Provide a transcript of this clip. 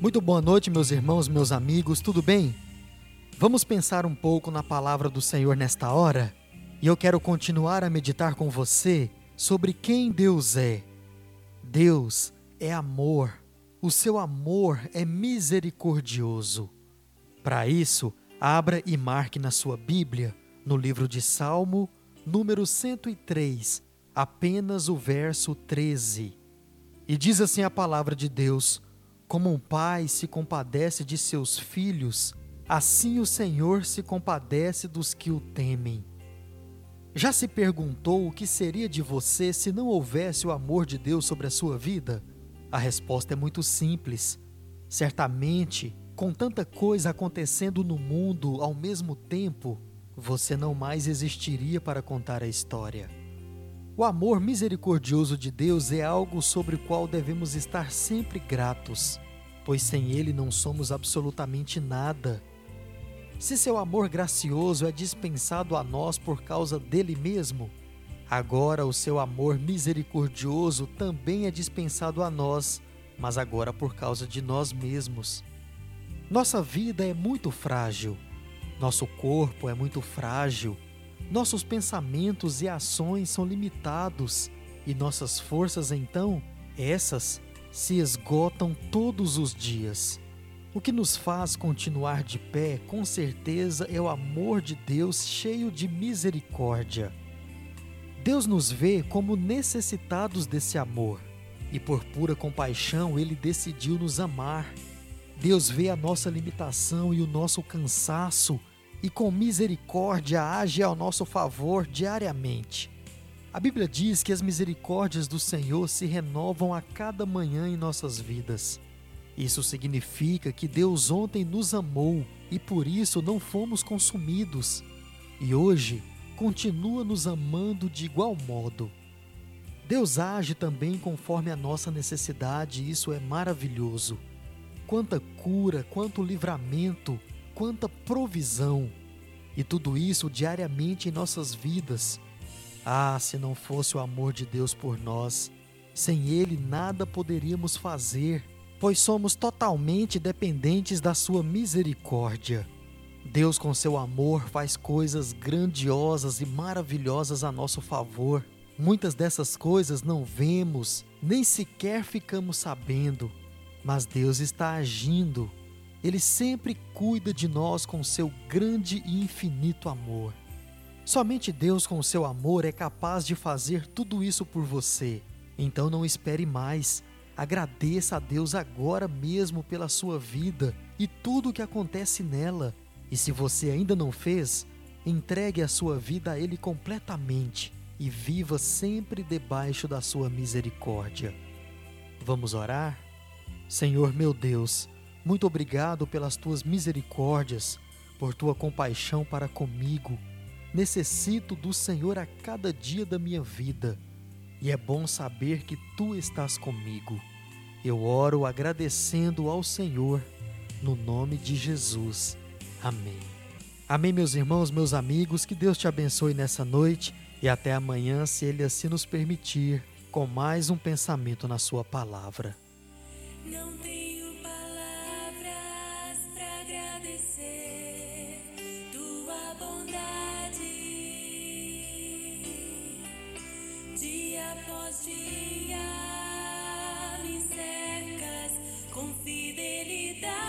Muito boa noite, meus irmãos, meus amigos, tudo bem? Vamos pensar um pouco na palavra do Senhor nesta hora? E eu quero continuar a meditar com você sobre quem Deus é. Deus é amor. O seu amor é misericordioso. Para isso, abra e marque na sua Bíblia, no livro de Salmo, número 103, apenas o verso 13. E diz assim a palavra de Deus: Como um pai se compadece de seus filhos, assim o Senhor se compadece dos que o temem. Já se perguntou o que seria de você se não houvesse o amor de Deus sobre a sua vida? A resposta é muito simples. Certamente, com tanta coisa acontecendo no mundo ao mesmo tempo, você não mais existiria para contar a história. O amor misericordioso de Deus é algo sobre o qual devemos estar sempre gratos, pois sem ele não somos absolutamente nada. Se seu amor gracioso é dispensado a nós por causa dele mesmo, agora o seu amor misericordioso também é dispensado a nós, mas agora por causa de nós mesmos. Nossa vida é muito frágil, nosso corpo é muito frágil nossos pensamentos e ações são limitados e nossas forças, então, essas se esgotam todos os dias. O que nos faz continuar de pé, com certeza, é o amor de Deus cheio de misericórdia. Deus nos vê como necessitados desse amor e, por pura compaixão, Ele decidiu nos amar. Deus vê a nossa limitação e o nosso cansaço e com misericórdia age ao nosso favor diariamente. A Bíblia diz que as misericórdias do Senhor se renovam a cada manhã em nossas vidas. Isso significa que Deus ontem nos amou e por isso não fomos consumidos. E hoje continua nos amando de igual modo. Deus age também conforme a nossa necessidade, e isso é maravilhoso. Quanta cura, quanto livramento, quanta provisão! E tudo isso diariamente em nossas vidas. Ah, se não fosse o amor de Deus por nós, sem Ele nada poderíamos fazer, pois somos totalmente dependentes da Sua misericórdia. Deus, com seu amor, faz coisas grandiosas e maravilhosas a nosso favor. Muitas dessas coisas não vemos, nem sequer ficamos sabendo, mas Deus está agindo ele sempre cuida de nós com seu grande e infinito amor. Somente Deus, com seu amor, é capaz de fazer tudo isso por você. Então não espere mais. Agradeça a Deus agora mesmo pela sua vida e tudo o que acontece nela. E se você ainda não fez, entregue a sua vida a Ele completamente e viva sempre debaixo da sua misericórdia. Vamos orar? Senhor meu Deus, muito obrigado pelas tuas misericórdias, por tua compaixão para comigo. Necessito do Senhor a cada dia da minha vida, e é bom saber que tu estás comigo. Eu oro agradecendo ao Senhor, no nome de Jesus. Amém. Amém, meus irmãos, meus amigos, que Deus te abençoe nessa noite e até amanhã, se Ele assim nos permitir, com mais um pensamento na Sua palavra. Após dia me cercas com fidelidade.